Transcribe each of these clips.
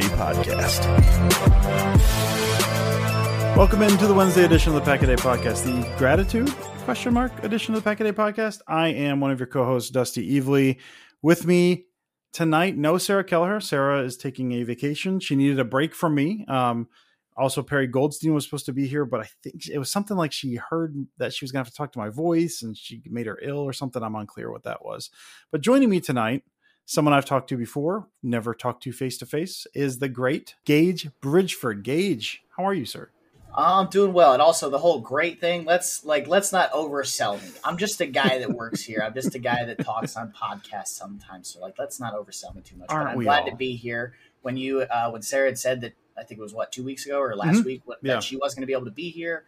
Podcast. Welcome into the Wednesday edition of the Pack a Day Podcast, the gratitude question mark edition of the Pack a Day Podcast. I am one of your co-hosts, Dusty Evely. With me tonight, no Sarah Kelleher. Sarah is taking a vacation. She needed a break from me. Um, also, Perry Goldstein was supposed to be here, but I think it was something like she heard that she was going to have to talk to my voice and she made her ill or something. I'm unclear what that was. But joining me tonight, someone I've talked to before, never talked to face to face, is the great Gage Bridgeford. Gage, how are you, sir? I'm doing well, and also the whole great thing. Let's like let's not oversell me. I'm just a guy that works here. I'm just a guy that talks on podcasts sometimes. So like, let's not oversell me too much. Aren't but I'm we glad all? to be here. When you uh, when Sarah had said that, I think it was what two weeks ago or last Mhm. week what, Yeah. that she was going to be able to be here,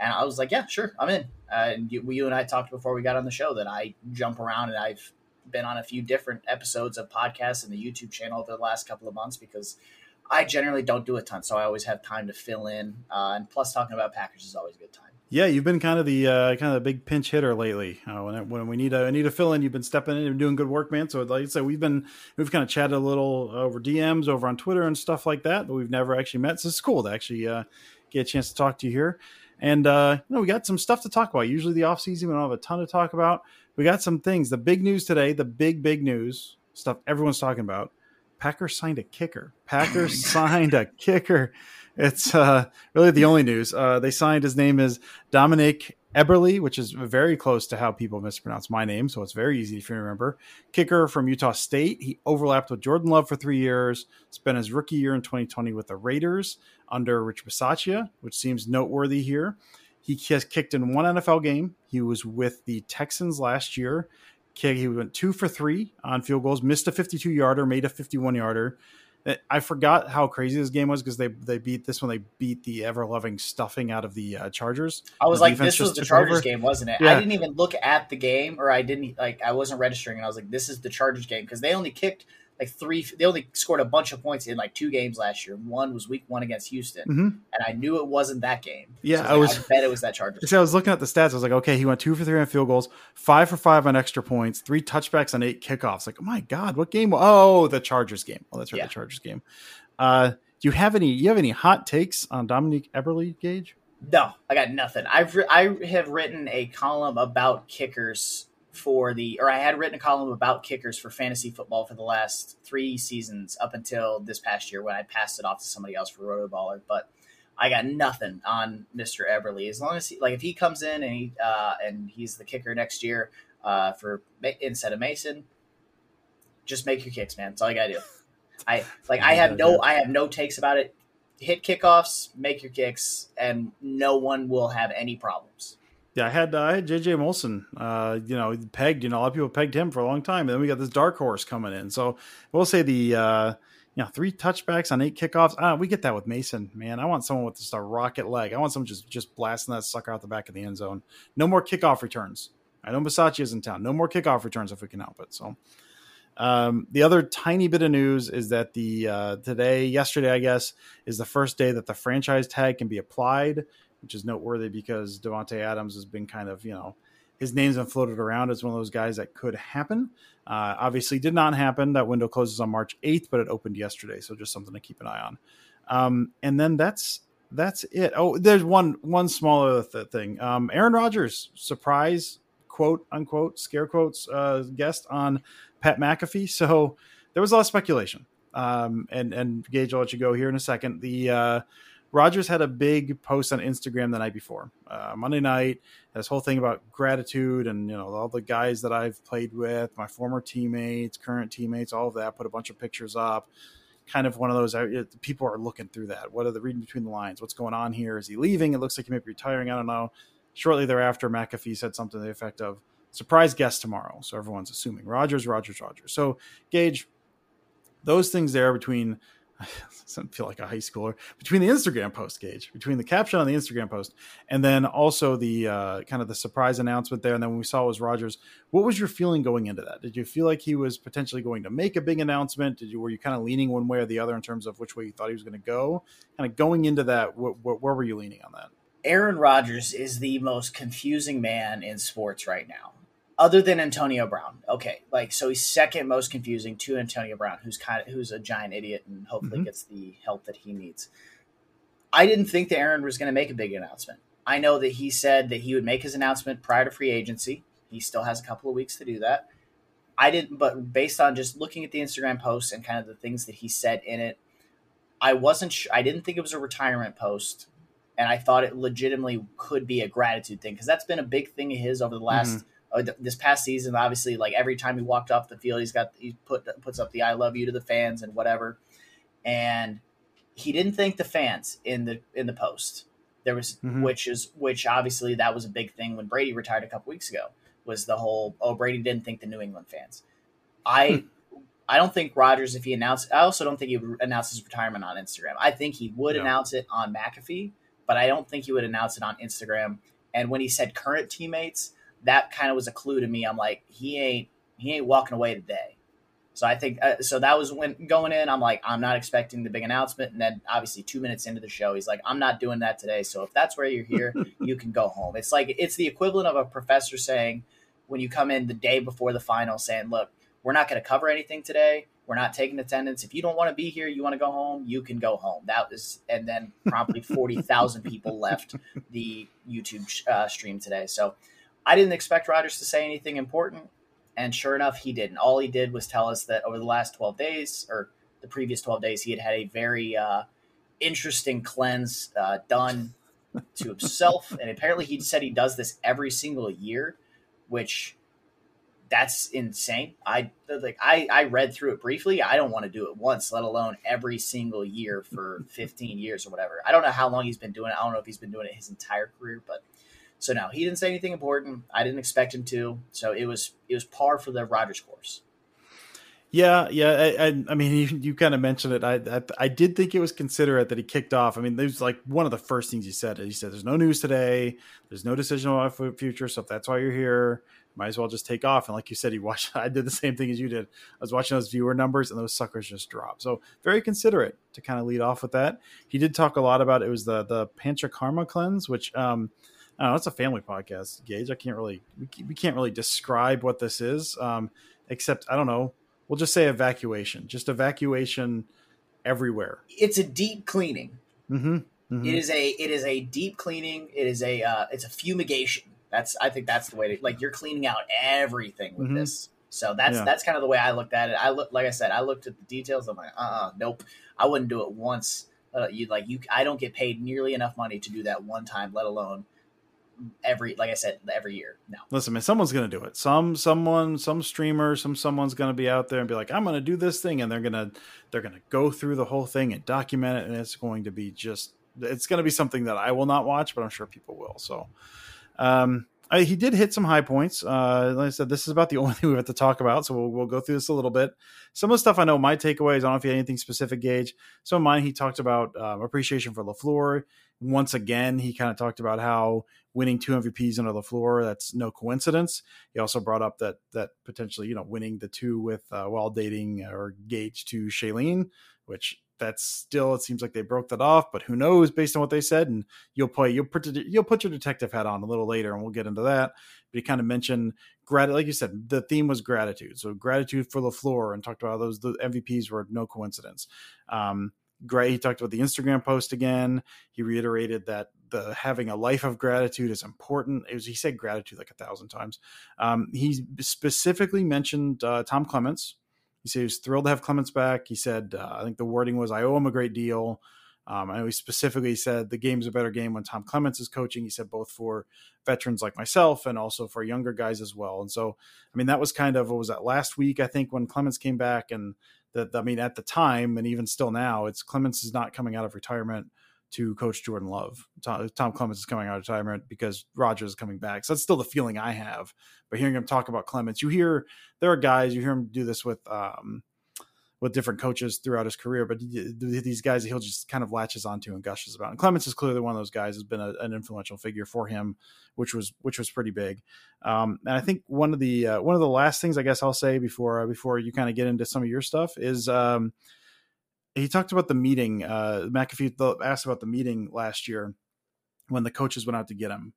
and I was like, yeah, sure, I'm in. Uh, and you, you and I talked before we got on the show that I jump around and I've been on a few different episodes of podcasts and the YouTube channel over the last couple of months because I generally don't do a ton, so I always have time to fill in. Uh, and plus, talking about Packers is always a good time. Yeah, you've been kind of the uh, kind of the big pinch hitter lately. Uh, when when we need a need a fill in, you've been stepping in and doing good work, man. So like I said, we've been we've kind of chatted a little over DMs, over on Twitter and stuff like that, but we've never actually met. So it's cool to actually uh, get a chance to talk to you here. And uh, you know, we got some stuff to talk about. Usually the off season, we don't have a ton to talk about. We got some things. The big news today, the big big news stuff everyone's talking about. Packers signed a kicker. Packers signed a kicker. It's uh, really the only news. Uh, they signed his name is Dominik Eberle, which is very close to how people mispronounce my name, so it's very easy for you to remember. Kicker from Utah State. He overlapped with Jordan Love for three years. Spent his rookie year in 2020 with the Raiders under Rich Bisaccia, which seems noteworthy here. He has kicked in one NFL game. He was with the Texans last year. Kick- He went two for three on field goals, missed a 52 yarder, made a 51 yarder. I forgot how crazy this game was because they they beat this one. They beat the ever loving stuffing out of the uh, Chargers. I was The like, this was the Chargers over. game, wasn't it? Yeah. I didn't even look at the game, or I didn't like, I wasn't registering, and I was like, this is the Chargers game because they only kicked like three. They only scored a bunch of points in like two games last year. One was Week One against Houston, Mhm. and I knew it wasn't that game. Yeah, So I I, was- I bet it was that Chargers. So I was looking at the stats. I was like, okay, he went two for three on field goals, five for five on extra points, three touchbacks on eight kickoffs. Like, oh my god, what game? Oh, the Chargers game. Oh, that's right, Yeah. the Chargers game. Uh, do you have any? You have any hot takes on Dominik Eberle, Gage? No, I got nothing. I've I have written a column about kickers for the, or I had written a column about kickers for fantasy football for the last three seasons up until this past year when I passed it off to somebody else for Rotoballer. But I got nothing on Mister Eberle. As long as he, like, if he comes in and he uh, and he's the kicker next year uh, for instead of Mason, just make your kicks, man. That's all you gotta do. I like. I have no. I have no takes about it hit kickoffs, make your kicks, and no one will have any problems. Yeah, I had uh, I had JJ Molson. Uh, you know, pegged. You know, a lot of people pegged him for a long time, and then we got this dark horse coming in. So we'll say the uh, you know three touchbacks on eight kickoffs. Uh, we get that with Mason. Man, I want someone with just a rocket leg. I want someone just just blasting that sucker out the back of the end zone. No more kickoff returns. I know Bisaccia is in town. No more kickoff returns if we can help it. So. Um, the other tiny bit of news is that the uh, today, yesterday, I guess, is the first day that the franchise tag can be applied, which is noteworthy because Davante Adams has been kind of you know his name's been floated around as one of those guys that could happen. Uh, obviously, did not happen. That window closes on March 8th, but it opened yesterday, so just something to keep an eye on. Um, and then that's that's it. Oh, there's one one smaller th- thing. Um, Aaron Rodgers surprise quote unquote scare quotes uh, guest on Pat McAfee. So there was a lot of speculation. Um, and and Gage, I'll let you go here in a second. The uh, Rodgers had a big post on Instagram the night before, uh, Monday night. This whole thing about gratitude and you know all the guys that I've played with, my former teammates, current teammates, all of that. Put a bunch of pictures up. Kind of one of those. Uh, people are looking through that. What are the reading between the lines? What's going on here? Is he leaving? It looks like he may be retiring. I don't know. Shortly thereafter, McAfee said something to the effect of surprise guest tomorrow. So everyone's assuming Rodgers, Rodgers, Rodgers. So Gage, those things there between doesn't feel like a high schooler between the Instagram post Gage, between the caption on the Instagram post, and then also the uh, kind of the surprise announcement there. And then when we saw it was Rodgers, what was your feeling going into that? Did you feel like he was potentially going to make a big announcement? Did you were you kind of leaning one way or the other in terms of which way you thought he was going to go? Kind of going into that, what, what, where were you leaning on that? Aaron Rodgers is the most confusing man in sports right now other than Antonio Brown. Okay, like so he's second most confusing to Antonio Brown, who's kind of who's a giant idiot and hopefully mm-hmm. gets the help that he needs. I didn't think that Aaron was going to make a big announcement. I know that he said that he would make his announcement prior to free agency. He still has a couple of weeks to do that. I didn't, but based on just looking at the Instagram post and kind of the things that he said in it, I wasn't. Sh- I didn't think it was a retirement post, and I thought it legitimately could be a gratitude thing because that's been a big thing of his over the last. Mm-hmm uh, this past season, obviously, like every time he walked off the field, he's got he put puts up the "I love you" to the fans and whatever. And he didn't thank the fans in the in the post. There was mm-hmm. which is which obviously that was a big thing when Brady retired a couple weeks ago. Was the whole oh Brady didn't thank the New England fans. I I don't think Rodgers if he announced. I also don't think he would announce his retirement on Instagram. I think he would no. announce it on McAfee, but I don't think he would announce it on Instagram. And when he said current teammates, that kind of was a clue to me. I'm like, he ain't he ain't walking away today. So I think uh, so. That was when going in. I'm like, I'm not expecting the big announcement. And then obviously two minutes into the show, he's like, I'm not doing that today. So if that's where you're here, you can go home. It's like it's the equivalent of a professor saying when you come in the day before the final, saying, look, we're not going to cover anything today. We're not taking attendance. If you don't want to be here, you want to go home, you can go home. That was, and then promptly 40,000 people left the YouTube uh, stream today. So I didn't expect Rodgers to say anything important, and sure enough, he didn't. All he did was tell us that over the last 12 days, or the previous 12 days, he had had a very uh, interesting cleanse uh, done to himself. and apparently, he said he does this every single year, which that's insane. I like I, I read through it briefly. I don't want to do it once, let alone every single year for 15 years or whatever. I don't know how long he's been doing it. I don't know if he's been doing it his entire career, but so no, he didn't say anything important. I didn't expect him to. So it was it was par for the Rodgers course. Yeah, yeah. I, I, I mean, you, you kind of mentioned it. I, I, I did think it was considerate that he kicked off. I mean, there's like one of the first things he said. He said, "There's no news today. There's no decision on the future. So if that's why you're here, might as well just take off." And like you said, he watched. I did the same thing as you did. I was watching those viewer numbers, and those suckers just dropped. So very considerate to kind of lead off with that. He did talk a lot about it was the the Panchakarma cleanse, which um, Know, it's a family podcast, Gage. I can't really we, we can't really describe what this is, um, except I don't know. We'll just say evacuation, just evacuation everywhere. It's a deep cleaning. Mm-hmm. Mm-hmm. It is a it is a deep cleaning. It is a uh, it's a fumigation. That's I think that's the way to like you're cleaning out everything with mm-hmm. this. So that's yeah. that's kind of the way I looked at it. I look like I said, I looked at the details. I'm like, uh, uh nope, I wouldn't do it once. Uh, you like you, I don't get paid nearly enough money to do that one time, let alone every like I said every year. No. Listen, man, someone's gonna do it. Some someone, some streamer, some someone's gonna be out there and be like, I'm gonna do this thing, and they're gonna they're gonna go through the whole thing and document it, and it's going to be just it's gonna be something that I will not watch, but I'm sure people will. So um I, he did hit some high points. Uh, like I said, this is about the only thing we have to talk about, so we'll, we'll go through this a little bit. Some of the stuff I know, my takeaways. I don't know if you had anything specific, Gage. Of mine, he talked about um, appreciation for Lafleur. Once again, he kind of talked about how winning two MVPs under LaFleur, that's no coincidence. He also brought up that that potentially, you know, winning the two with uh, while dating or engaged to Shailene, which that's still it seems like they broke that off, but who knows based on what they said. And you'll play you'll put you'll put your detective hat on a little later, and we'll get into that. But he kind of mentioned gratitude, like you said, the theme was gratitude. So gratitude for LaFleur, and talked about those the MVPs were no coincidence. Um, great. He talked about the Instagram post again. He reiterated that the having a life of gratitude is important. Was, he said gratitude like a thousand times. Um, he specifically mentioned uh, Tom Clements. He said he was thrilled to have Clements back. He said, uh, I think the wording was, I owe him a great deal. Um, I know he specifically said the game's a better game when Tom Clements is coaching. He said both for veterans like myself and also for younger guys as well. And so, I mean, that was kind of what was that last week, I think, when Clements came back. And that, I mean, at the time and even still now, it's Clements is not coming out of retirement to coach Jordan Love. Tom, Tom, Clements is coming out of retirement because Rodgers is coming back. So that's still the feeling I have. But hearing him talk about Clements, you hear there are guys, you hear him do this with um, with different coaches throughout his career, but these guys he'll just kind of latches onto and gushes about. And Clements is clearly one of those guys has been a, an influential figure for him, which was which was pretty big. Um, and I think one of the uh, one of the last things I guess I'll say before uh, before you kind of get into some of your stuff is. Um, he talked about the meeting. Uh, McAfee asked about the meeting last year when the coaches went out to get him.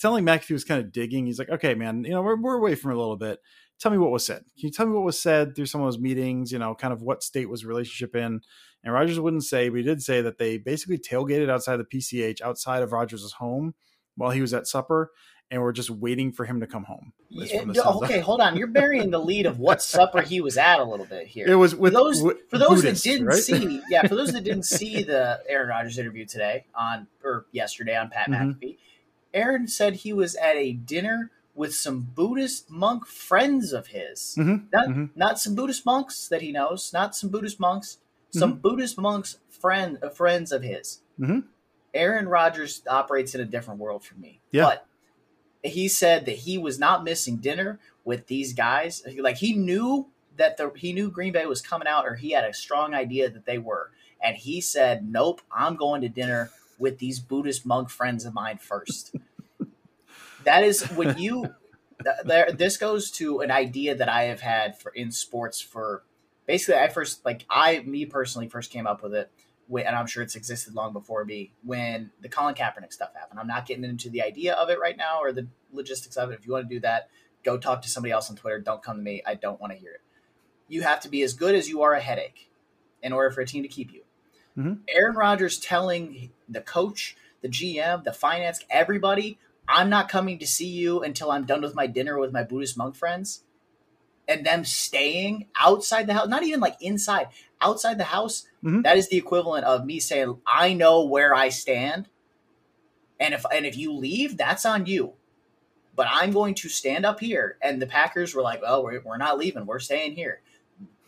Telling McAfee was kind of digging. He's like, "Okay, man, you know, we're we're away from a little bit. Tell me what was said. Can you tell me what was said through some of those meetings? You know, kind of what state was relationship in?" And Rodgers wouldn't say, but he did say that they basically tailgated outside the PCH, outside of Rodgers' home, while he was at supper, and we're just waiting for him to come home. Yeah, okay, hold on. You're burying the lead of what supper he was at a little bit here. It was with for those with for those Buddhists, that didn't right? see, yeah, for those that didn't see the Aaron Rodgers interview today on or yesterday on Pat Mhm. McAfee. Aaron said he was at a dinner with some Buddhist monk friends of his. Mhm, Not mhm. not some Buddhist monks that he knows, not some Buddhist monks, some Mm-hmm. Buddhist monks friend uh, friends of his. Mhm. Aaron Rodgers operates in a different world for me. Yeah. But he said that he was not missing dinner with these guys. Like he knew that the he knew Green Bay was coming out, or he had a strong idea that they were. And he said, "Nope, I'm going to dinner with these Buddhist monk friends of mine first. that is when you. There, this goes to an idea that I have had for in sports for basically. I first like I me personally first came up with it and I'm sure it's existed long before me when the Colin Kaepernick stuff happened. I'm not getting into the idea of it right now or the logistics of it. If you want to do that, go talk to somebody else on Twitter. Don't come to me. I don't want to hear it. You have to be as good as you are a headache in order for a team to keep you. Mhm. Aaron Rodgers telling the coach, the GM, the finance, everybody, I'm not coming to see you until I'm done with my dinner with my Buddhist monk friends. And them staying outside the house, not even like inside, outside the house, Mhm. that is the equivalent of me saying, I know where I stand. And if and if you leave, that's on you. But I'm going to stand up here. And the Packers were like, well, we're, we're not leaving. We're staying here.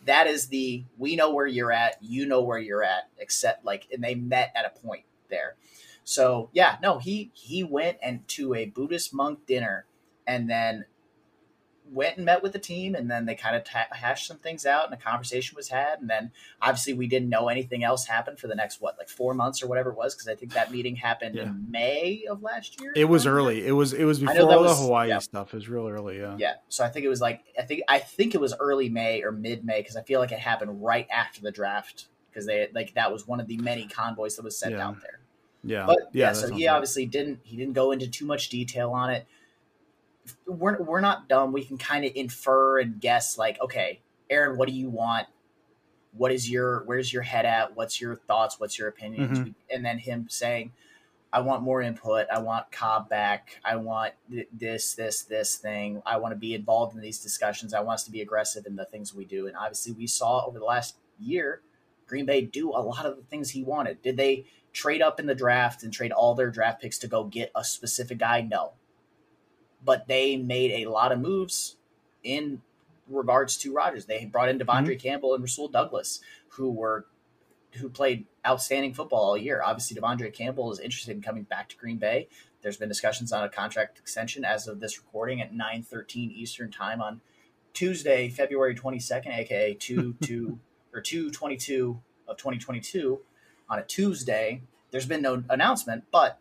That is the we know where you're at. You know where you're at. Except like, and they met at a point there. So yeah, no, he he went and to a Buddhist monk dinner, and then went and met with the team, and then they kind of ta- hashed some things out, and a conversation was had, and then obviously we didn't know anything else happened for the next what like four months or whatever it was because I think that meeting happened Yeah. in May of last year. It was early. It was it was before all was- the Hawaii yeah. stuff. It was real early. Yeah. Yeah, so I think it was like I think I think it was early May or mid May because I feel like it happened right after the draft because they like that was one of the many convoys that was sent Yeah. out there. Yeah. But yeah. yeah, so he right. obviously didn't he didn't go into too much detail on it. We're we're not dumb. We can kind of infer and guess like, okay, Aaron, what do you want? What is your where's your head at? What's your thoughts? What's your opinions? Mhm. And then him saying, I want more input. I want Cobb back. I want th- this, this, this thing. I want to be involved in these discussions. I want us to be aggressive in the things we do. And obviously, we saw over the last year Green Bay do a lot of the things he wanted. Did they trade up in the draft and trade all their draft picks to go get a specific guy? No. But they made a lot of moves in regards to Rodgers. They brought in Devondre Campbell and Rasul Douglas, who were who played outstanding football all year. Obviously, Devondre Campbell is interested in coming back to Green Bay. There's been discussions on a contract extension as of this recording at 9:13 Eastern Time on Tuesday, February 22nd, aka 2 2 or 222 of 2022 on a Tuesday. There's been no announcement, but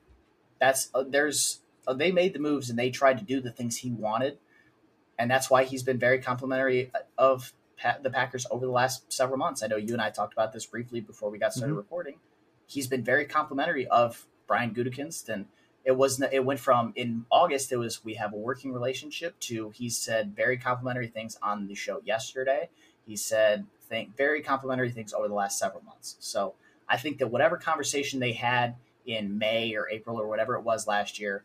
that's uh, there's they made the moves and they tried to do the things he wanted, and that's why he's been very complimentary of the Packers over the last several months. I know you and I talked about this briefly before we got started mm-hmm. recording. He's been very complimentary of Brian Gutekunst, and it was it went from in August it was we have a working relationship to he said very complimentary things on the show yesterday. He said think very complimentary things over the last several months. So I think that whatever conversation they had in May or April or whatever it was last year,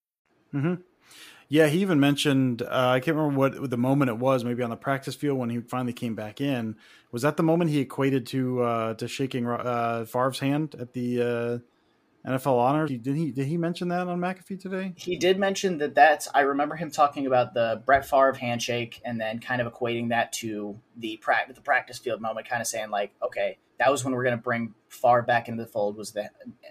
Mm-hmm. Yeah, he even mentioned uh, I can't remember what the moment it was. Maybe on the practice field when he finally came back in. Was that the moment he equated to uh, to shaking uh, Favre's hand at the uh, NFL honors? Did he did he mention that on McAfee today? He did mention that. That's I remember him talking about the Brett Favre handshake and then kind of equating that to the practice the practice field moment, kind of saying like, okay, that was when we're going to bring Favre back into the fold. Was the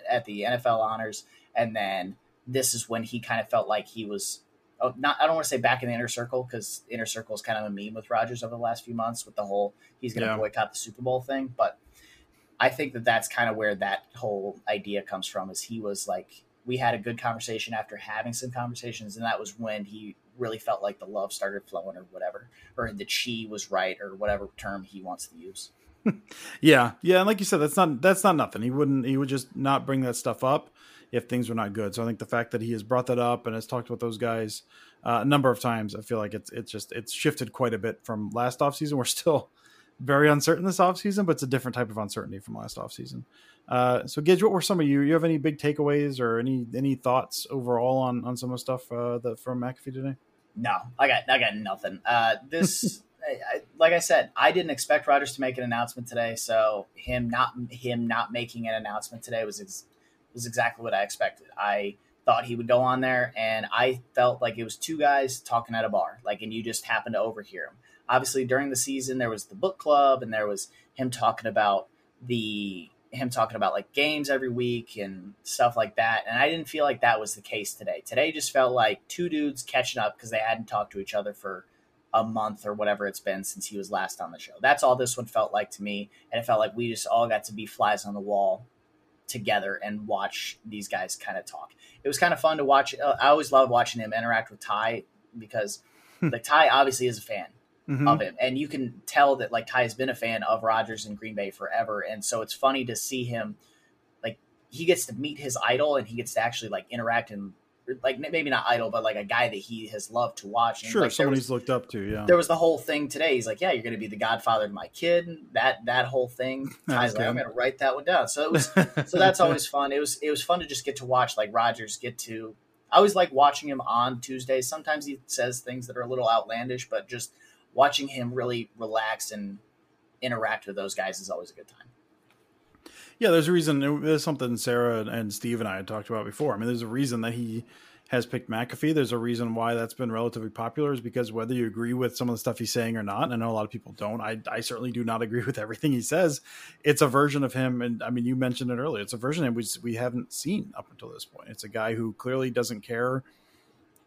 at the NFL honors and then this is when he kind of felt like he was oh, not I don't want to say back in the inner circle because inner circle is kind of a meme with Rodgers over the last few months with the whole he's going to yeah. boycott the Super Bowl thing. But I think that that's kind of where that whole idea comes from. Is he was like we had a good conversation after having some conversations, and that was when he really felt like the love started flowing or whatever, or the chi was right or whatever term he wants to use. yeah, yeah, and like you said, that's not that's not nothing. He wouldn't he would just not bring that stuff up if things were not good. So I think the fact that he has brought that up and has talked about those guys uh, a number of times, I feel like it's it's just it's shifted quite a bit from last offseason. We're still very uncertain this offseason, but it's a different type of uncertainty from last offseason. Uh, so Gage, what were some of you? You have any big takeaways or any any thoughts overall on on some of the stuff uh, that from McAfee today? No, I got I got nothing. Uh, this. I, like I said, I didn't expect Rodgers to make an announcement today, so him not him not making an announcement today was ex- was exactly what I expected. I thought he would go on there, and I felt like it was two guys talking at a bar, like, and you just happened to overhear him. Obviously, during the season, there was the book club, and there was him talking about the him talking about like games every week and stuff like that. And I didn't feel like that was the case today. Today just felt like two dudes catching up because they hadn't talked to each other for a month or whatever it's been since he was last on the show. That's all this one felt like to me. And it felt like we just all got to be flies on the wall together and watch these guys kind of talk. It was kind of fun to watch. Uh, I always love watching him interact with Ty because hmm. like Ty obviously is a fan mm-hmm. of him, and you can tell that like Ty has been a fan of Rodgers and Green Bay forever, and so it's funny to see him like he gets to meet his idol and he gets to actually like interact and like maybe not idol, but like a guy that he has loved to watch. And sure, like, someone was, he's looked up to. Yeah, there was the whole thing today. He's like, "Yeah, you're going to be the godfather to my kid." That that whole thing. like, I'm going to write that one down. So it was so that's always fun. It was it was fun to just get to watch like Rodgers get to. I always like watching him on Tuesdays. Sometimes he says things that are a little outlandish, but just watching him really relax and interact with those guys is always a good time. Yeah, there's a reason. There's something Sarah and Steve and I had talked about before. I mean, there's a reason that he has picked McAfee. There's a reason why that's been relatively popular is because whether you agree with some of the stuff he's saying or not, I know a lot of people don't. I, I certainly do not agree with everything he says. It's a version of him, and I mean, you mentioned it earlier. It's a version of we we haven't seen up until this point. It's a guy who clearly doesn't care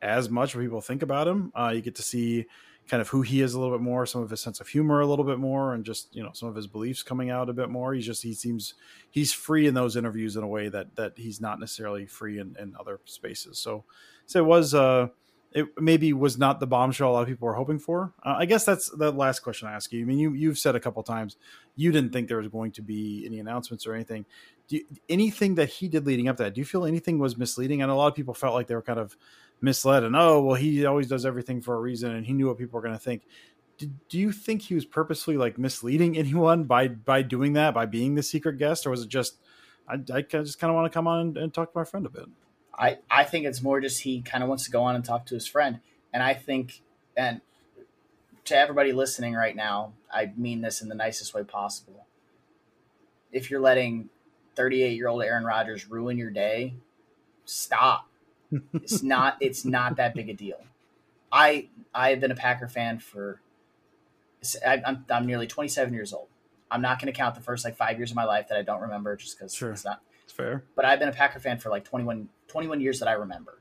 as much what people think about him. Uh, you get to see kind of who he is a little bit more, some of his sense of humor a little bit more, and just you know some of his beliefs coming out a bit more. He's just he seems he's free in those interviews in a way that that he's not necessarily free in, in other spaces. So so it was uh it maybe was not the bombshell a lot of people were hoping for. Uh, I guess that's the last question I ask you. I mean, you you've said a couple times you didn't think there was going to be any announcements or anything. You, anything that he did leading up to that, do you feel anything was misleading? Know a lot of people felt like they were kind of misled and oh well he always does everything for a reason and he knew what people were going to think Did, do you think he was purposefully like misleading anyone by by doing that by being the secret guest or was it just i, I just kind of want to come on and, and talk to my friend a bit I, I think it's more just he kind of wants to go on and talk to his friend. And I think, and to everybody listening right now, I mean this in the nicest way possible. If you're letting 38 year old Aaron Rodgers ruin your day, stop. It's not it's not that big a deal. I I've been a Packer fan for I, I'm I'm nearly 27 years old. I'm not going to count the first like five years of my life that I don't remember just because Sure. it's not. it's fair But I've been a Packer fan for like 21 21 years that I remember.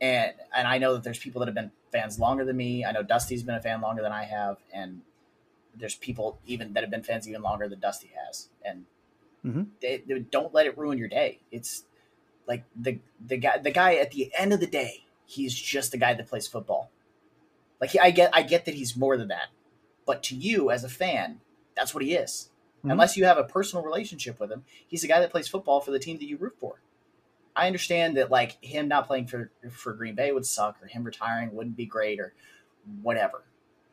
And and I know that there's people that have been fans longer than me. I know Dusty's been a fan longer than I have, and there's people even that have been fans even longer than Dusty has. And Mhm. they, they don't let it ruin your day. It's like the the guy the guy at the end of the day, he's just a guy that plays football. Like he, I get I get that he's more than that, but to you as a fan, that's what he is. Mhm. Unless you have a personal relationship with him, he's a guy that plays football for the team that you root for. I understand that like him not playing for for Green Bay would suck, or him retiring wouldn't be great, or whatever.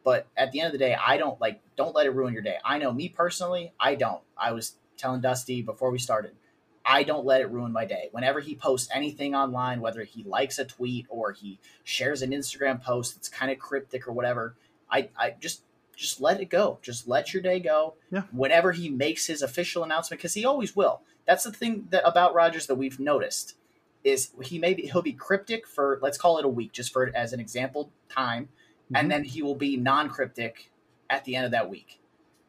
But at the end of the day, I don't like don't let it ruin your day. I know me personally, I don't. I was telling Dusty before we started, I don't let it ruin my day. Whenever he posts anything online, whether he likes a tweet or he shares an Instagram post that's kind of cryptic or whatever, I, I just just let it go. Just let your day go. Yeah. Whenever he makes his official announcement, because he always will. That's the thing that about Rodgers that we've noticed is he maybe he'll be cryptic for let's call it a week, just for as an example time, Mhm. and then he will be non-cryptic at the end of that week.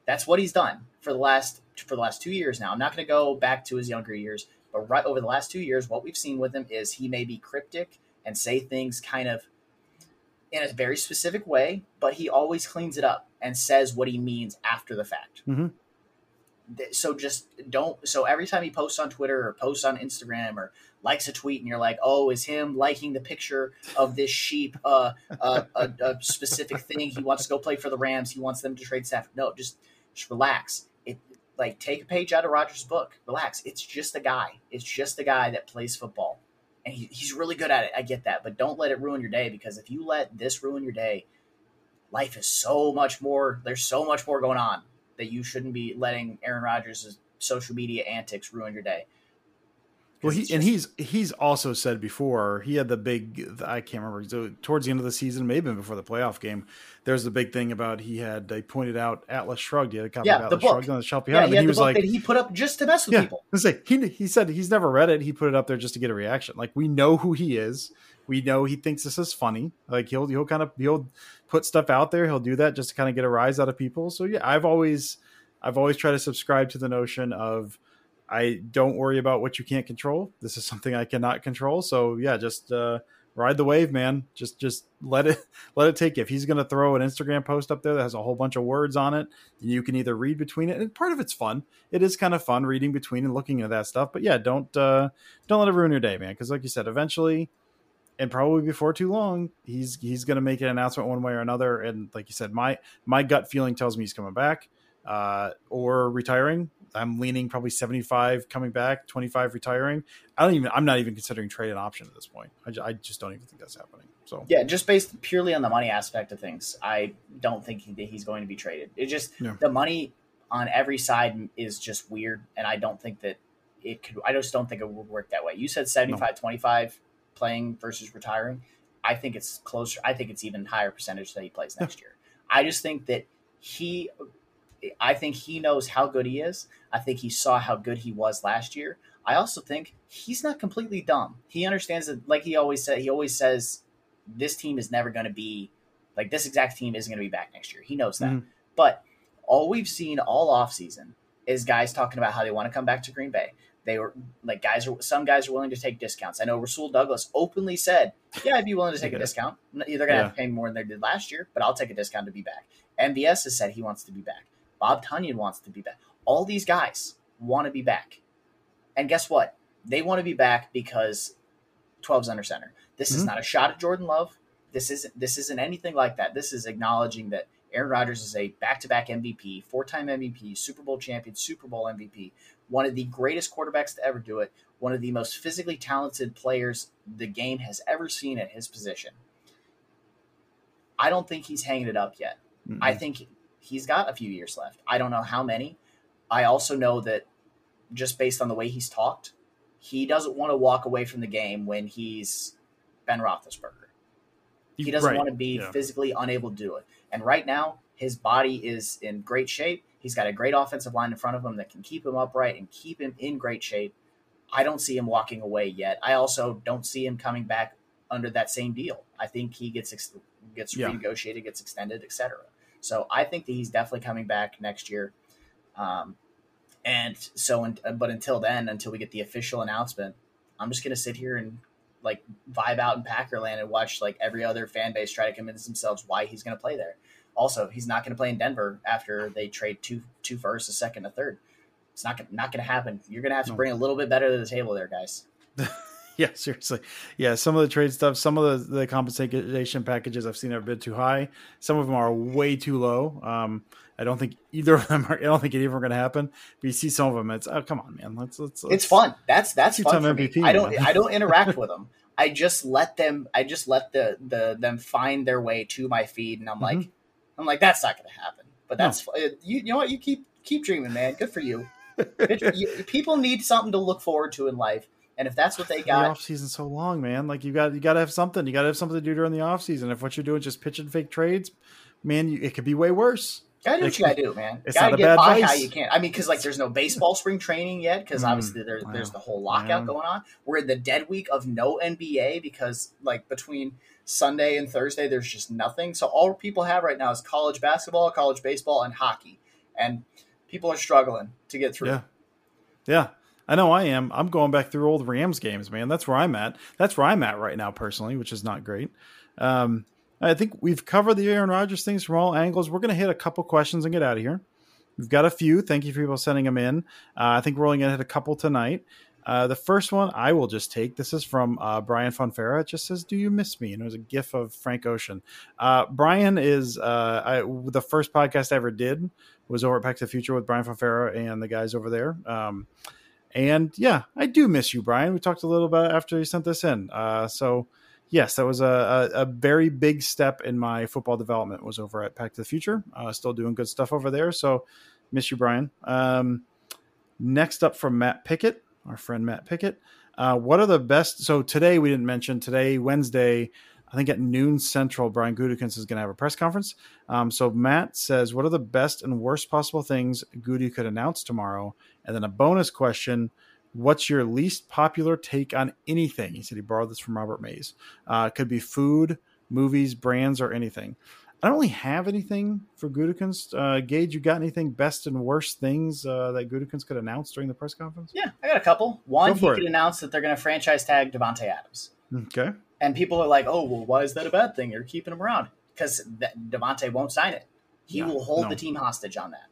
That's what he's done for the last for the last two years now. I'm not going to go back to his younger years, but right over the last two years, what we've seen with him is he may be cryptic and say things kind of in a very specific way, but he always cleans it up and says what he means after the fact. Mhm. So just don't. So every time he posts on Twitter or posts on Instagram or likes a tweet, and you're like, "Oh, is him liking the picture of this sheep uh, uh, a, a specific thing? He wants to go play for the Rams. He wants them to trade staff." No, just just relax. It like take a page out of Rodgers' book. Relax. It's just a guy. It's just a guy that plays football, and he, he's really good at it. I get that, but don't let it ruin your day because if you let this ruin your day, life is so much more. There's so much more going on that you shouldn't be letting Aaron Rodgers' social media antics ruin your day. Well, he it's and he's he's also said before he had the big I can't remember so towards the end of the season maybe before the playoff game. There's the big thing about he had they pointed out Atlas Shrugged. He had a copy Yeah, of the Atlas book. Shrugged on the shelf yeah, behind him, he and he was like, that he put up just to mess with yeah, people. let's say he he said he's never read it. He put it up there just to get a reaction. Like we know who he is. We know he thinks this is funny. Like he'll he'll kind of he'll put stuff out there. He'll do that just to kind of get a rise out of people. So yeah, I've always I've always tried to subscribe to the notion of I don't worry about what you can't control. This is something I cannot control. So yeah, just uh, ride the wave, man. Just just let it let it take you. If he's going to throw an Instagram post up there that has a whole bunch of words on it, you can either read between it, and part of it's fun. It is kind of fun reading between and looking at that stuff. But yeah, don't uh, don't let it ruin your day, man. Because like you said, eventually, and probably before too long, he's he's going to make an announcement one way or another. And like you said, my my gut feeling tells me he's coming back uh, or retiring. I'm leaning probably 75 coming back, 25 retiring. I don't even. I'm not even considering trade an option at this point. I, I just don't even think that's happening. So Yeah, just based purely on the money aspect of things, I don't think he, that he's going to be traded. It just Yeah. the money on every side is just weird, and I don't think that it could. I just don't think it would work that way. You said 75 25 playing versus retiring. I think it's closer. I think it's even higher percentage that he plays next year. I just think that he, I think he knows how good he is. I think he saw how good he was last year. I also think he's not completely dumb. He understands that, like he always said, he always says, this team is never going to be like this exact team isn't going to be back next year. He knows that. Mhm. But all we've seen all offseason is guys talking about how they want to come back to Green Bay. They were like guys are some guys are willing to take discounts. I know Rasul Douglas openly said, "Yeah, I'd be willing to take a discount. They're going to Yeah. have to pay more than they did last year, but I'll take a discount to be back." MVS has said he wants to be back. Bob Tonyan wants to be back. All these guys want to be back. And guess what? They want to be back because 12's under center. This is Mhm. not a shot at Jordan Love. This isn't this isn't anything like that. This is acknowledging that Aaron Rodgers is a back-to-back MVP, four-time MVP, Super Bowl champion, Super Bowl MVP, one of the greatest quarterbacks to ever do it, one of the most physically talented players the game has ever seen at his position. I don't think he's hanging it up yet. Mm-mm. I think he's got a few years left. I don't know how many. I also know that just based on the way he's talked, he doesn't want to walk away from the game when he's Ben Roethlisberger. He doesn't Right. want to be Yeah. physically unable to do it. And right now, his body is in great shape. He's got a great offensive line in front of him that can keep him upright and keep him in great shape. I don't see him walking away yet. I also don't see him coming back under that same deal. I think he gets ex- gets Yeah. renegotiated, gets extended, etc. So I think that he's definitely coming back next year. Um, and so, un- but until then, until we get the official announcement, I'm just gonna sit here and like vibe out in Packerland and watch like every other fan base try to convince themselves why he's gonna play there. Also, he's not gonna play in Denver after they trade two two firsts, a second, a third. It's not not gonna happen. You're gonna have to No. bring a little bit better to the table there, guys. Yeah, seriously. Yeah, some of the trade stuff, some of the, the compensation packages I've seen are a bit too high. Some of them are way too low. Um, I don't think either of them are. I don't think any of them are going to happen. But you see some of them, it's oh come on, man. Let's let's. let's it's fun. That's that's fun for MVP, me. I don't. I don't interact with them. I just let them. I just let the the them find their way to my feed, and I'm like, Mm-hmm. I'm like, that's not going to happen. But that's fu- you. You know what? You keep keep dreaming, man. Good for you- People need something to look forward to in life, and if that's what they The got, off season's so long, man. Like you got you got to have something. You got to have something to do during the off season. If what you're doing is just pitching fake trades, man, you, it could be way worse. gotta do what you gotta do, man. It's gotta not a get bad by how vice. you can. I mean, because like there's no baseball spring training yet, because Mm, obviously there, wow. there's the whole lockout Man. going on. We're in the dead week of no NBA because like between Sunday and Thursday there's just nothing. So all people have right now is college basketball, college baseball, and hockey, and people are struggling to get through. Yeah. Yeah. I know I am. I'm going back through old Rams games, man. That's where I'm at. That's where I'm at right now, personally, which is not great. Um, I think we've covered the Aaron Rodgers things from all angles. We're going to hit a couple questions and get out of here. We've got a few. Thank you for people sending them in. Uh, I think we're only going to hit a couple tonight. Uh, the first one I will just take. This is from uh, Brian Fonfera. It just says, "Do you miss me?" And it was a GIF of Frank Ocean. Uh, Brian is uh, I, the first podcast I ever did was over at Pack to the Future with Brian Fonfera and the guys over there. Um, and yeah, I do miss you, Brian. We talked a little bit after you sent this in. Uh, so yes, that was a, a, a very big step in my football development. Was over at Pack to the Future. Uh, still doing good stuff over there. So miss you, Brian. Um, next up from Matt Pickett, our friend Matt Pickett. Uh, what are the best? So today we didn't mention today Wednesday. I think at noon central, Brian Gutekunst is going to have a press conference. Um, so Matt says, "What are the best and worst possible things Goody could announce tomorrow?" And then a bonus question: What's your least popular take on anything? He said he borrowed this from Robert Mays. Uh, it could be food, movies, brands, or anything. I don't really have anything for Gutekunst. Uh, Gage, you got anything best and worst things uh, that Gutekunst could announce during the press conference? Yeah, I got a couple. One, Go he for could announce that they're going to franchise tag Davante Adams. Okay. And people are like, "Oh, well, why is that a bad thing? You're keeping him around because Davante won't sign it. He No, will hold no. the team hostage on that."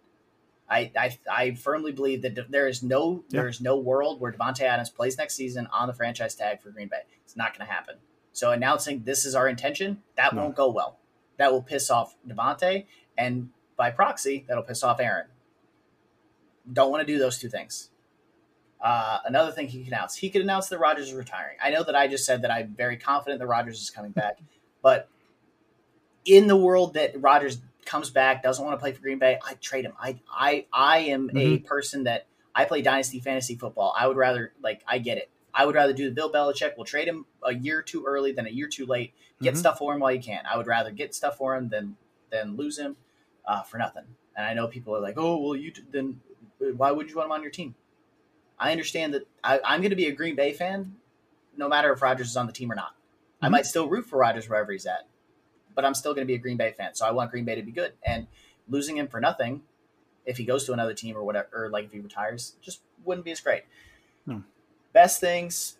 I, I, I firmly believe that there is no Yeah. there is no world where Davante Adams plays next season on the franchise tag for Green Bay. It's not going to happen. So announcing this is our intention that No. won't go well. That will piss off Davante, and by proxy, that'll piss off Aaron. Don't want to do those two things. Uh, another thing he could announce, he could announce that Rodgers is retiring. I know that I just said that I'm very confident that Rodgers is coming back, but in the world that Rodgers comes back, doesn't want to play for Green Bay, I trade him. I I I am a person that I play dynasty fantasy football. I would rather like I get it. I would rather do the Bill Belichick. We'll trade him a year too early than a year too late. Get Mhm. stuff for him while you can. I would rather get stuff for him than than lose him uh, for nothing. And I know people are like, "Oh, well, you t- then why would you want him on your team?" I understand that I, I'm going to be a Green Bay fan, no matter if Rodgers is on the team or not. I mhm. might still root for Rodgers wherever he's at, but I'm still going to be a Green Bay fan. So I want Green Bay to be good. And losing him for nothing, if he goes to another team or whatever, or like if he retires, just wouldn't be as great. No. Best things.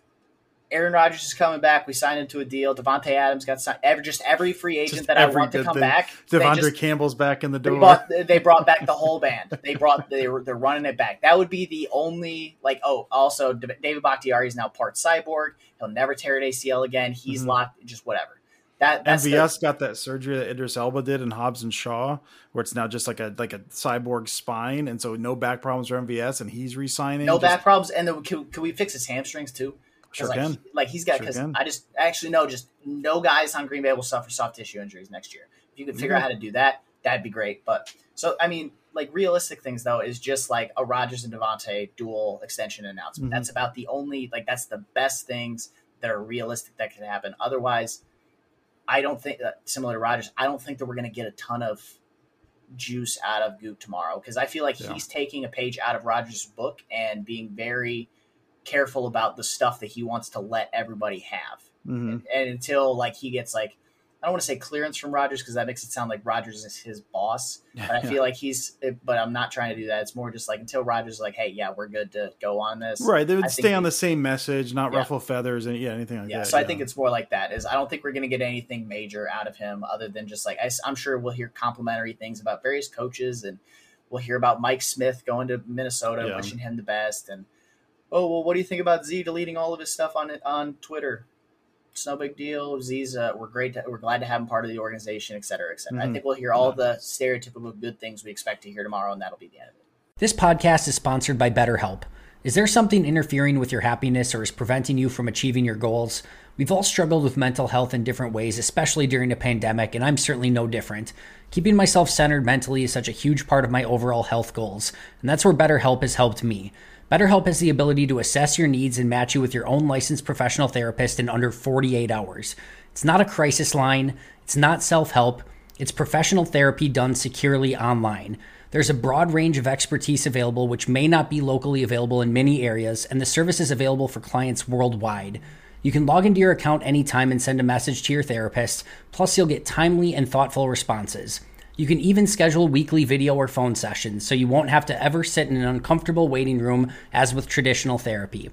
Aaron Rodgers is coming back. We signed into a deal. Davante Adams got signed. Every, just every free agent Just that I want to come thing. back. they Devondre just- Campbell's back in the they door. brought they brought back the whole band. They brought they were they're running it back. That would be the only like oh also David Bakhtiari is now part cyborg. He'll never tear an ACL again. He's Mhm. locked. Just whatever. That that's the- MVS got that surgery that Idris Elba did in Hobbs and Shaw, where it's now just like a like a cyborg spine, and so no back problems for MVS, and he's resigning. no Just- back problems. And then can, can we fix his hamstrings too? Sure like, can. he- like he's got because can. I just I actually know just no guys on Green Bay will suffer soft tissue injuries next year. If you could figure out how to do that, that'd be great. But so I mean, like realistic things though is just like a Rodgers and Davante dual extension announcement. Mhm. That's about the only like that's the best things that are realistic that could happen. Otherwise, I don't think that similar to Rodgers, I don't think that we're going to get a ton of juice out of Goop tomorrow because I feel like Yeah. he's taking a page out of Rodgers' book and being very careful about the stuff that he wants to let everybody have. Mhm. And until like he gets like I don't want to say clearance from Rodgers because that makes it sound like Rodgers is his boss. But I feel like he's but I'm not trying to do that. It's more just like until Rodgers is like, hey, yeah, we're good to go on this. Right, they would I stay on he- the same message, not Yeah. ruffle feathers, and yeah, anything like Yeah, that. so I think it's more like that. Is I don't think we're going to get anything major out of him other than just like I, am sure we'll hear complimentary things about various coaches, and we'll hear about Mike Smith going to Minnesota, Yeah. wishing him the best, and oh well, what do you think about Z deleting all of his stuff on on Twitter? It's no big deal. Z's uh, we're great. To, we're glad to have him part of the organization, et cetera, et cetera. I Mhm. think we'll hear all the stereotypical good things we expect to hear tomorrow, and that'll be the end of it. This podcast is sponsored by BetterHelp. Is there something interfering with your happiness or is preventing you from achieving your goals? We've all struggled with mental health in different ways, especially during a pandemic, and I'm certainly no different. Keeping myself centered mentally is such a huge part of my overall health goals, and that's where BetterHelp has helped me. BetterHelp has the ability to assess your needs and match you with your own licensed professional therapist in under 48 hours. It's not a crisis line, it's not self help, it's professional therapy done securely online. There's a broad range of expertise available, which may not be locally available in many areas, and the service is available for clients worldwide. You can log into your account anytime and send a message to your therapist, plus, you'll get timely and thoughtful responses. You can even schedule weekly video or phone sessions, so you won't have to ever sit in an uncomfortable waiting room as with traditional therapy.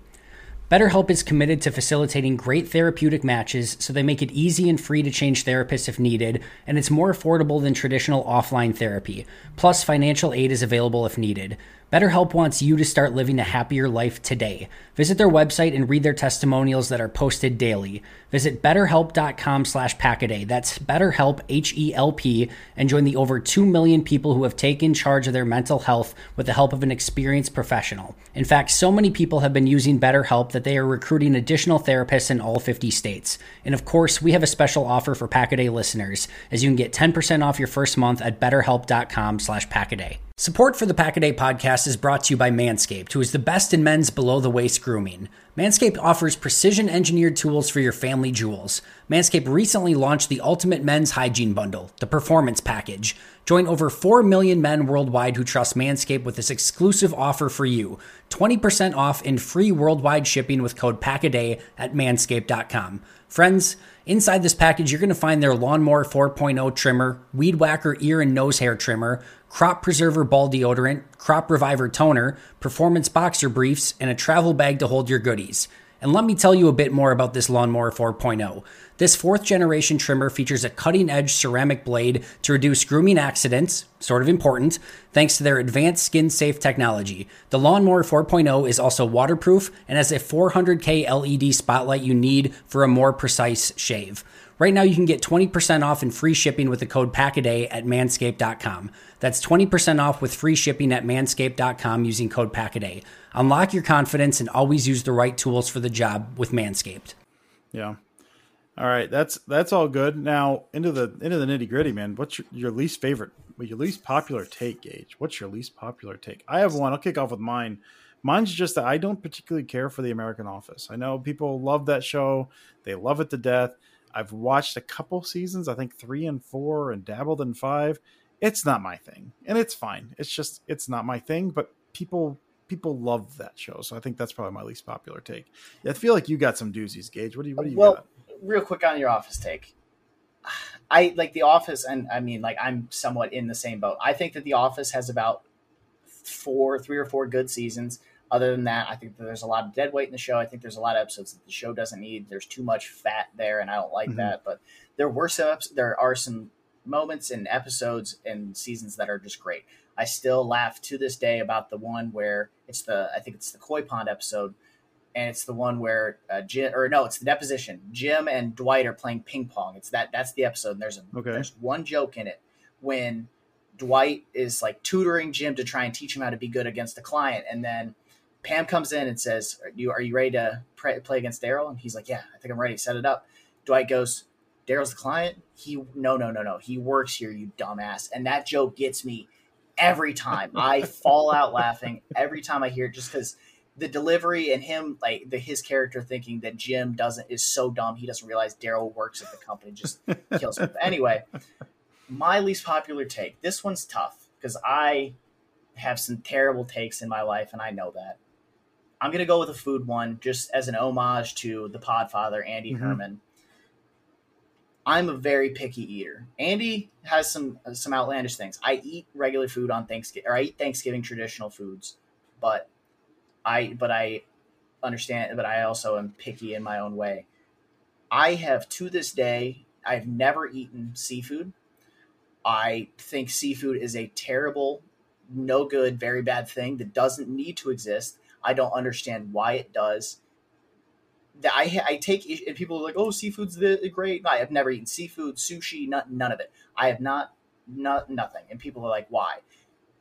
BetterHelp is committed to facilitating great therapeutic matches so they make it easy and free to change therapists if needed, and it's more affordable than traditional offline therapy. Plus, financial aid is available if needed. BetterHelp wants you to start living a happier life today. Visit their website and read their testimonials that are posted daily. Visit betterhelp.com slash packaday. That's betterhelp, H-E-L-P, and join the over 2 million people who have taken charge of their mental health with the help of an experienced professional. In fact, so many people have been using BetterHelp that they are recruiting additional therapists in all 50 states. And of course, we have a special offer for Packaday listeners, as you can get 10% off your first month at betterhelp.com slash packaday. Support for the Packaday podcast is brought to you by Manscaped, who is the best in men's below the waist grooming. Manscaped offers precision engineered tools for your family jewels. Manscaped recently launched the Ultimate Men's Hygiene Bundle, the Performance Package. Join over 4 million men worldwide who trust Manscaped with this exclusive offer for you 20% off and free worldwide shipping with code PACKADAY at manscaped.com. Friends, inside this package, you're going to find their Lawnmower 4.0 trimmer, Weed Whacker ear and nose hair trimmer, Crop Preserver ball deodorant, Crop Reviver toner, Performance boxer briefs, and a travel bag to hold your goodies. And let me tell you a bit more about this Lawnmower 4.0. This fourth generation trimmer features a cutting edge ceramic blade to reduce grooming accidents, sort of important, thanks to their advanced skin safe technology. The Lawnmower 4.0 is also waterproof and has a 400K LED spotlight you need for a more precise shave. Right now, you can get 20% off and free shipping with the code PACKADAY at manscaped.com. That's 20% off with free shipping at manscaped.com using code PACKADAY. Unlock your confidence and always use the right tools for the job with Manscaped. Yeah. All right, that's that's all good. Now into the into the nitty gritty, man. What's your, your least favorite, your least popular take, Gage? What's your least popular take? I have one. I'll kick off with mine. Mine's just that I don't particularly care for the American Office. I know people love that show; they love it to death. I've watched a couple seasons, I think three and four, and dabbled in five. It's not my thing, and it's fine. It's just it's not my thing. But people people love that show. So I think that's probably my least popular take. I feel like you got some doozies, Gage. What do you what do you well, got? real quick on your office take. I like the office and I mean like I'm somewhat in the same boat. I think that the office has about four, three or four good seasons. Other than that, I think that there's a lot of dead weight in the show. I think there's a lot of episodes that the show doesn't need. There's too much fat there, and I don't like mm-hmm. that. But there were some there are some moments and episodes and seasons that are just great. I still laugh to this day about the one where it's the I think it's the koi pond episode, and it's the one where uh, Jim or no, it's the deposition. Jim and Dwight are playing ping pong. It's that that's the episode. And there's a okay. there's one joke in it when Dwight is like tutoring Jim to try and teach him how to be good against a client, and then Pam comes in and says, "Are you are you ready to pray, play against Daryl?" And he's like, "Yeah, I think I'm ready. Set it up." Dwight goes, "Daryl's the client." He no no no no. He works here, you dumbass. And that joke gets me every time. I fall out laughing every time I hear it, just because the delivery and him like the his character thinking that Jim doesn't is so dumb he doesn't realize Daryl works at the company just kills me. But anyway, my least popular take. This one's tough because I have some terrible takes in my life, and I know that. I'm gonna go with a food one, just as an homage to the Podfather Andy mm-hmm. Herman. I'm a very picky eater. Andy has some some outlandish things. I eat regular food on Thanksgiving, or I eat Thanksgiving traditional foods, but I but I understand, but I also am picky in my own way. I have to this day, I've never eaten seafood. I think seafood is a terrible, no good, very bad thing that doesn't need to exist. I don't understand why it does. I, I take and people are like, oh, seafood's the, great. I have never eaten seafood, sushi, not, none of it. I have not, not nothing. And people are like, why?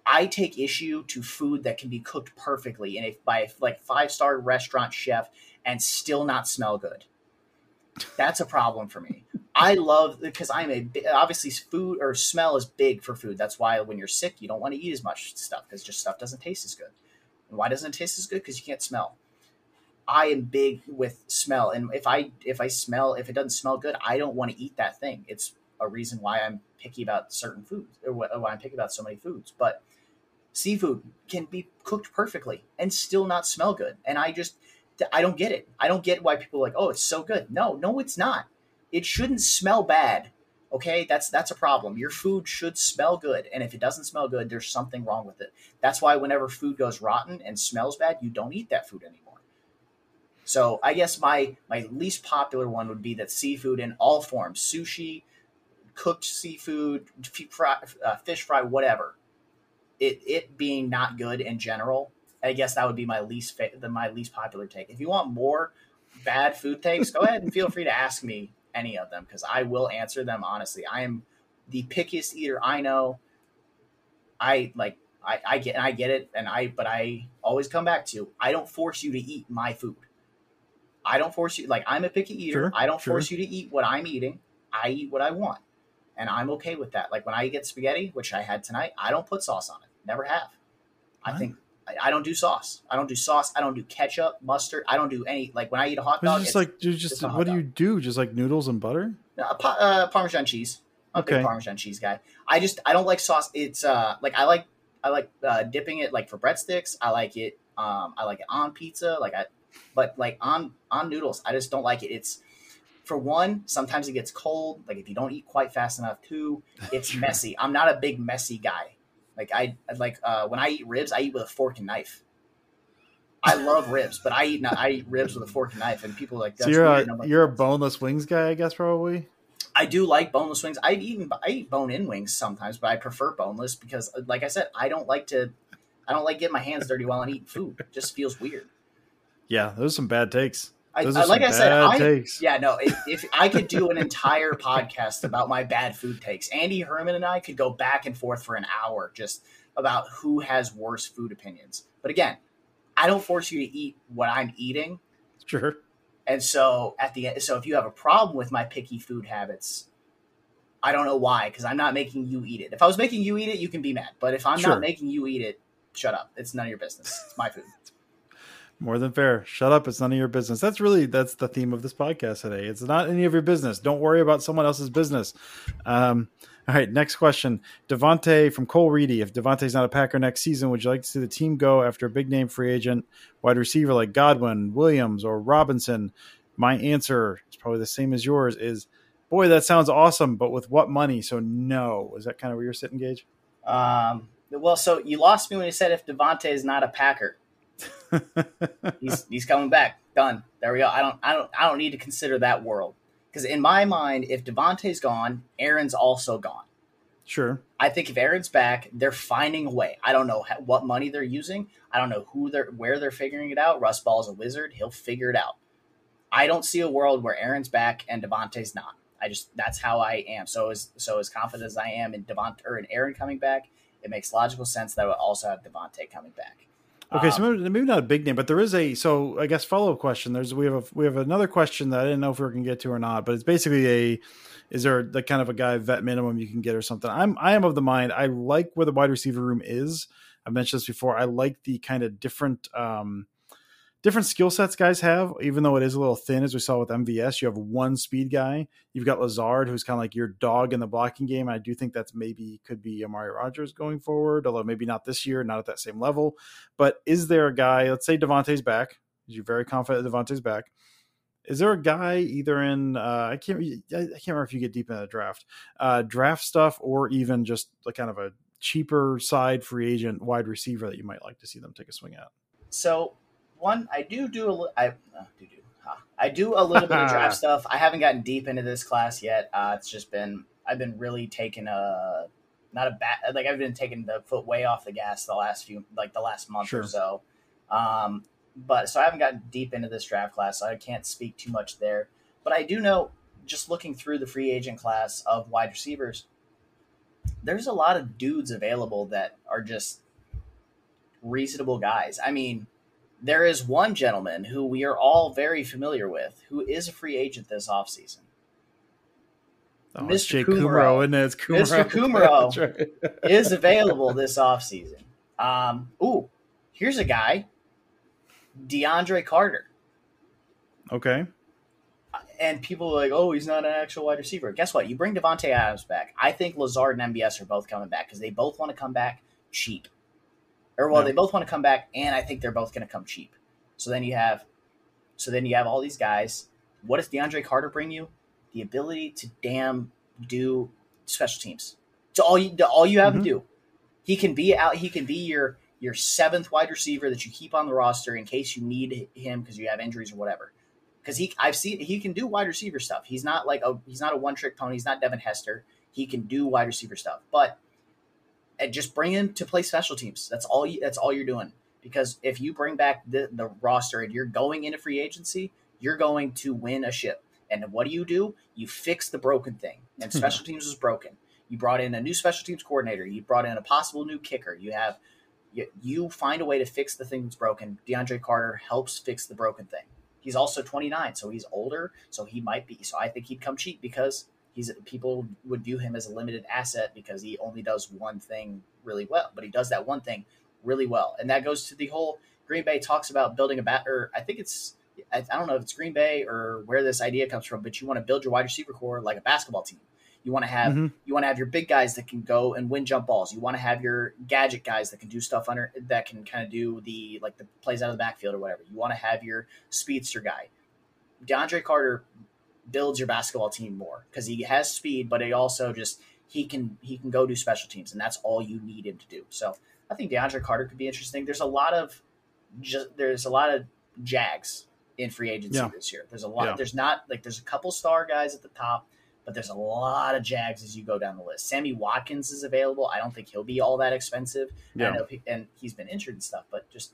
I take issue to food that can be cooked perfectly in a by like five star restaurant chef and still not smell good. That's a problem for me. I love because I'm a obviously food or smell is big for food. That's why when you're sick, you don't want to eat as much stuff because just stuff doesn't taste as good. And why doesn't it taste as good? Because you can't smell. I am big with smell, and if I if I smell if it doesn't smell good, I don't want to eat that thing. It's a reason why I'm picky about certain foods or why I'm picky about so many foods. But seafood can be cooked perfectly and still not smell good, and I just I don't get it. I don't get why people are like, oh, it's so good. No, no, it's not. It shouldn't smell bad Okay, that's that's a problem. Your food should smell good, and if it doesn't smell good, there's something wrong with it. That's why whenever food goes rotten and smells bad, you don't eat that food anymore. So I guess my my least popular one would be that seafood in all forms, sushi, cooked seafood, uh, fish fry, whatever. It it being not good in general. I guess that would be my least fa- my least popular take. If you want more bad food takes, go ahead and feel free to ask me any of them because I will answer them honestly. I am the pickiest eater I know. I like I, I get I get it and I but I always come back to I don't force you to eat my food. I don't force you like I'm a picky eater. Sure, I don't sure. force you to eat what I'm eating. I eat what I want. And I'm okay with that. Like when I get spaghetti, which I had tonight, I don't put sauce on it. Never have. I think I, don't do sauce. I don't do sauce. I don't do ketchup, mustard. I don't do any like when I eat a hot dog. It's just like just, just what do you do? Just like noodles and butter? Uh, uh, Parmesan cheese. I'm okay. a big Parmesan cheese guy. I just I don't like sauce. It's uh like I like I like uh, dipping it like for breadsticks. I like it. Um, I like it on pizza. Like I, but like on on noodles, I just don't like it. It's for one, sometimes it gets cold. Like if you don't eat quite fast enough. Two, it's messy. I'm not a big messy guy. Like I like uh, when I eat ribs, I eat with a fork and knife. I love ribs, but I eat I eat ribs with a fork and knife, and people are like, That's so you're a like, you're a boneless wings guy, I guess probably. I do like boneless wings. I even I eat bone in wings sometimes, but I prefer boneless because, like I said, I don't like to I don't like getting my hands dirty while I'm eating food. It just feels weird. Yeah, those are some bad takes. I, like I said, I, yeah, no. If, if, I could do an entire podcast about my bad food takes, Andy Herman and I could go back and forth for an hour just about who has worse food opinions. But again, I don't force you to eat what I'm eating. Sure. And so at the end, so if you have a problem with my picky food habits, I don't know why because I'm not making you eat it. If I was making you eat it, you can be mad. But if I'm sure. not making you eat it, shut up. It's none of your business. It's my food. More than fair. Shut up. It's none of your business. That's really that's the theme of this podcast today. It's not any of your business. Don't worry about someone else's business. Um, All right, next question. Davante from Cole Reedy. If Davante's not a Packer next season, would you like to see the team go after a big name free agent wide receiver like Godwin, Williams, or Robinson? My answer is probably the same as yours is boy, that sounds awesome, but with what money? So no. Is that kind of where you're sitting, Gage? Um, well, so you lost me when you said if Davante is not a Packer. He's he's coming back. Done. There we go. I don't I don't I don't need to consider that world because in my mind, if Davante's gone, Aaron's also gone. Sure. I think if Aaron's back, they're finding a way. I don't know what money they're using. I don't know who they're where they're figuring it out. Russ Ball is a wizard. He'll figure it out. I don't see a world where Aaron's back and Davante's not. I just that's how I am. So as so as confident as I am in Davante or in Aaron coming back, it makes logical sense that I would also have Davante coming back. Okay, um, so maybe, maybe, not a big name, but there is a so I guess follow up question. There's we have a, we have another question that I didn't know if we were going to get to or not, but it's basically a is there the kind of a guy vet minimum you can get or something? I'm I am of the mind I like where the wide receiver room is. I've mentioned this before. I like the kind of different um, different skill sets guys have, even though it is a little thin, as we saw with MVS. You have one speed guy. You've got Lazard, who's kind of like your dog in the blocking game. I do think that's maybe could be Amari Rodgers going forward, although maybe not this year, not at that same level. But is there a guy, let's say Davante's back, you're very confident Davante's back. Is there a guy either in uh, I can't I can't remember if you get deep in the draft, uh, draft stuff, or even just like kind of a cheaper side free agent wide receiver that you might like to see them take a swing at? So one, I do do a. I uh, do do. Huh. I do a little bit of draft stuff. I haven't gotten deep into this class yet. Uh, it's just been I've been really taking a not a bad like I've been taking the foot way off the gas the last few like the last month sure. or so. Um, but so I haven't gotten deep into this draft class, so I can't speak too much there. But I do know, just looking through the free agent class of wide receivers, there's a lot of dudes available that are just reasonable guys. I mean, there is one gentleman who we are all very familiar with who is a free agent this offseason. Oh, Mr. Kumerow, and it's Mr. Kumerow is available this offseason. Um, ooh, here's a guy, DeAndre Carter. Okay. And people are like, oh, he's not an actual wide receiver. Guess what? You bring Davante Adams back. I think Lazard and MVS are both coming back because they both want to come back cheap or well, they both want to come back, and I think they're both going to come cheap. So then you have, so then you have all these guys. What does DeAndre Carter bring you? The ability to damn do special teams. So all you all you have mm-hmm. to do. He can be out. He can be your your seventh wide receiver that you keep on the roster in case you need him because you have injuries or whatever. Because he, I've seen he can do wide receiver stuff. He's not like a he's not a one trick pony. He's not Devin Hester. He can do wide receiver stuff, but and just bring him to play special teams. That's all. You, that's all you're doing. Because if you bring back the the roster and you're going into free agency, you're going to win a ship. And what do you do? You fix the broken thing. And hmm. special teams was broken. You brought in a new special teams coordinator. You brought in a possible new kicker. You have you, you find a way to fix the thing that's broken. DeAndre Carter helps fix the broken thing. He's also 29, so he's older, so he might be. So I think he'd come cheap because he's people would view him as a limited asset because he only does one thing really well, but he does that one thing really well, and that goes to the whole Green Bay talks about building a bat. Or I think it's I, don't know if it's Green Bay or where this idea comes from, but you want to build your wide receiver corps like a basketball team. You want to have mm-hmm. you want to have your big guys that can go and win jump balls. You want to have your gadget guys that can do stuff under that can kind of do the like the plays out of the backfield or whatever. You want to have your speedster guy. DeAndre Carter builds your basketball team more because he has speed, but he also just he can he can go do special teams, and that's all you need him to do. So I think DeAndre Carter could be interesting. There's a lot of just there's a lot of Jags in free agency yeah. this year. There's a lot. Yeah. There's not like there's a couple star guys at the top, but there's a lot of Jags as you go down the list. Sammy Watkins is available. I don't think he'll be all that expensive. Yeah. I know, and he's been injured and stuff, but just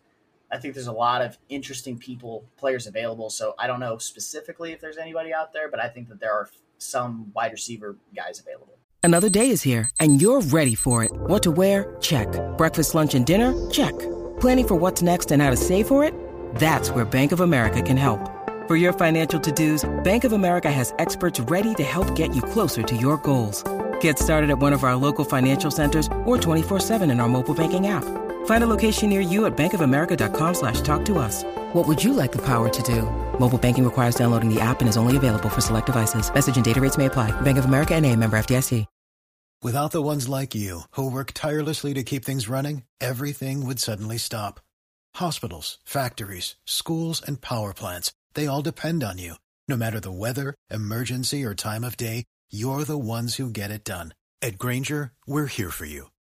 I think there's a lot of interesting people, players available. So I don't know specifically if there's anybody out there, but I think that there are some wide receiver guys available. Another day is here, and you're ready for it. What to wear? Check. Breakfast, lunch, and dinner? Check. Planning for what's next and how to save for it? That's where Bank of America can help. For your financial to-dos, Bank of America has experts ready to help get you closer to your goals. Get started at one of our local financial centers or 24-7 in our mobile banking app. Find a location near you at bankofamerica.com slash talk to us. What would you like the power to do? Mobile banking requires downloading the app and is only available for select devices. Message and data rates may apply. Bank of America and a member FDIC. Without the ones like you, who work tirelessly to keep things running, everything would suddenly stop. Hospitals, factories, schools, and power plants, they all depend on you. No matter the weather, emergency, or time of day, you're the ones who get it done. At Grainger, we're here for you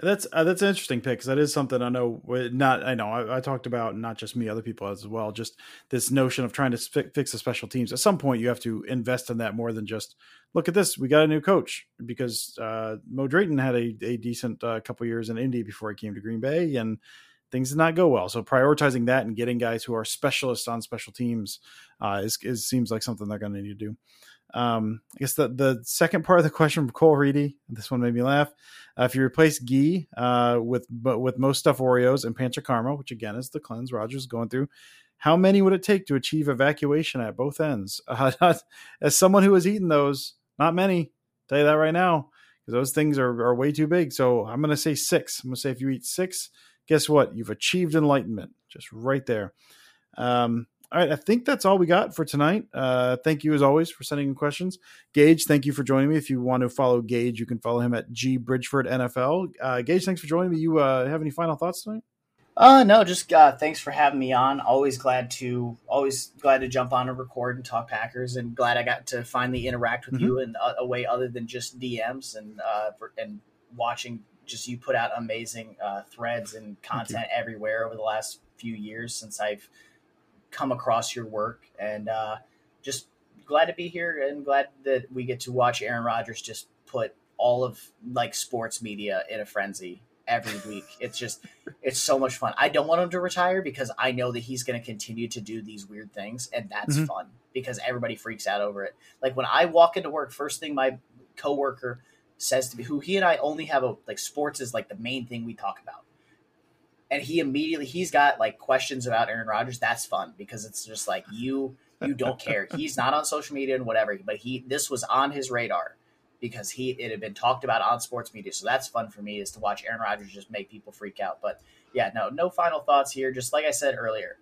That's uh, that's an interesting pick because that is something I know. Not I know I, I, talked about not just me, other people as well. Just this notion of trying to fix the special teams. At some point, you have to invest in that more than just look at this. We got a new coach because uh, Mo Drayton had a, a decent uh, couple years in Indy before he came to Green Bay, and things did not go well. So prioritizing that and getting guys who are specialists on special teams uh, is, is seems like something they're going to need to do. Um, I guess the the second part of the question from Cole Reedy, this one made me laugh. Uh, if you replace ghee uh, with but with most stuff Oreos and Panchakarma, which again is the cleanse Rodgers going through, how many would it take to achieve evacuation at both ends? Uh, as someone who has eaten those, not many. Tell you that right now, because those things are, are way too big. So I'm going to say six. I'm going to say if you eat six, guess what? You've achieved enlightenment, just right there. Um, all right, I think that's all we got for tonight. Uh, thank you as always for sending in questions. Gage, thank you for joining me. If you want to follow Gage, you can follow him at G Bridgeford NFL. Uh, Gage, thanks for joining me. You uh, have any final thoughts tonight? Uh no, just uh, thanks for having me on. Always glad to always glad to jump on and record and talk Packers, and glad I got to finally interact with mm-hmm. you in a, a, way other than just DMs and uh, for, and watching just you put out amazing uh, threads and content everywhere over the last few years since I've come across your work and uh, just glad to be here and glad that we get to watch Aaron Rodgers just put all of like sports media in a frenzy every week. It's just it's so much fun. I don't want him to retire because I know that he's going to continue to do these weird things and that's mm-hmm. fun because everybody freaks out over it. Like when I walk into work first thing my coworker says to me who he and I only have a like sports is like the main thing we talk about and he immediately he's got like questions about Aaron Rodgers. That's fun because it's just like you you don't care. He's not on social media and whatever, but he this was on his radar because he it had been talked about on sports media. So that's fun for me is to watch Aaron Rodgers just make people freak out. But yeah, no, no final thoughts here. Just like I said earlier,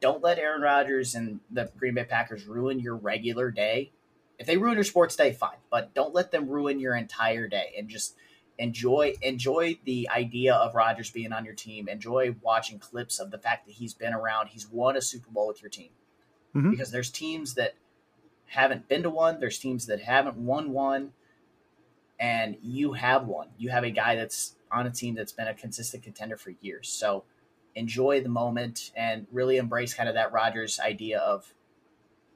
don't let Aaron Rodgers and the Green Bay Packers ruin your regular day. If they ruin your sports day, fine, but don't let them ruin your entire day and just enjoy enjoy the idea of Rodgers being on your team. Enjoy watching clips of the fact that he's been around. He's won a Super Bowl with your team. Mm-hmm. Because there's teams that haven't been to one, there's teams that haven't won one, and you have one. You have a guy that's on a team that's been a consistent contender for years. So enjoy the moment and really embrace kind of that Rodgers idea of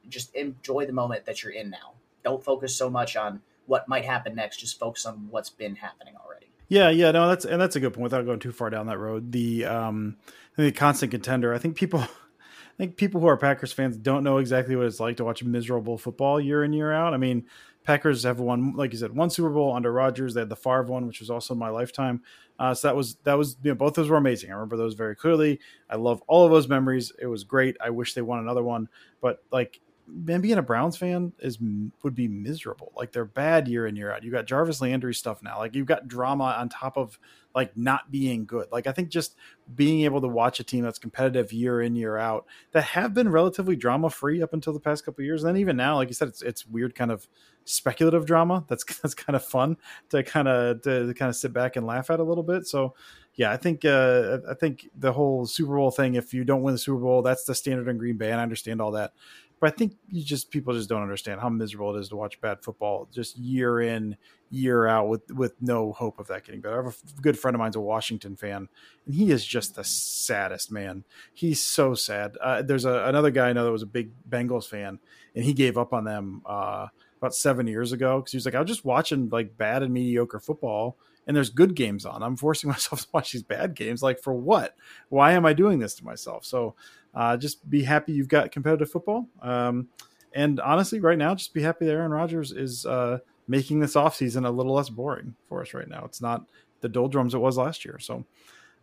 just enjoy the moment that you're in now. Don't focus so much on what might happen next. Just focus on what's been happening already. Yeah, yeah, no, that's and that's a good point. Without going too far down that road, the um, the constant contender. I think people, I think people who are Packers fans don't know exactly what it's like to watch miserable football year in year out. I mean, Packers have won, like you said, one Super Bowl under Rodgers. They had the Favre one, which was also my lifetime. Uh, so that was that was you know both those were amazing. I remember those very clearly. I love all of those memories. It was great. I wish they won another one, but like man, being a Browns fan is would be miserable. Like they're bad year in year out. You got Jarvis Landry stuff now. Like you've got drama on top of like not being good. Like I think just being able to watch a team that's competitive year in year out that have been relatively drama free up until the past couple years, and then even now, like you said, it's it's weird kind of speculative drama. That's that's kind of fun to kind of to, to kind of sit back and laugh at a little bit. So yeah, I think uh, I think the whole Super Bowl thing. If you don't win the Super Bowl, that's the standard in Green Bay, and I understand all that. But I think you just people just don't understand how miserable it is to watch bad football just year in year out with with no hope of that getting better. I have a good friend of mine's a Washington fan, and he is just the saddest man. He's so sad. Uh, there's a, another guy I know that was a big Bengals fan, and he gave up on them uh, about seven years ago because he was like, I was just watching like bad and mediocre football. And there's good games on. I'm forcing myself to watch these bad games. Like for what? Why am I doing this to myself? So uh, just be happy you've got competitive football. Um, and honestly, right now, just be happy that Aaron Rodgers is uh, making this offseason a little less boring for us right now. It's not the doldrums it was last year. So,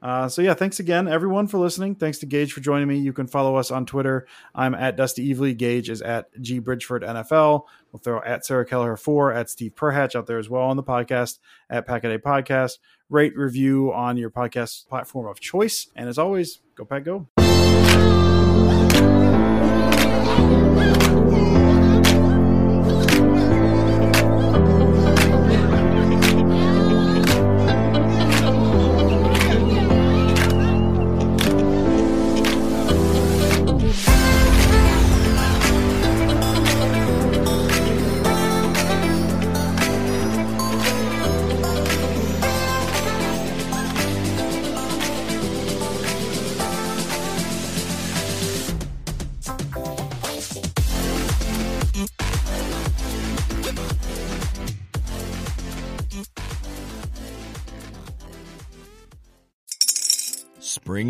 Uh, so yeah, thanks again, everyone, for listening. Thanks to Gage for joining me. You can follow us on Twitter. I'm at Dusty Evely. Gage is at G Bridgeford NFL. We'll throw at Sarah Keller four at Steve Perhatch out there as well on the podcast at Packaday Podcast. Rate review on your podcast platform of choice. And as always, go pack go.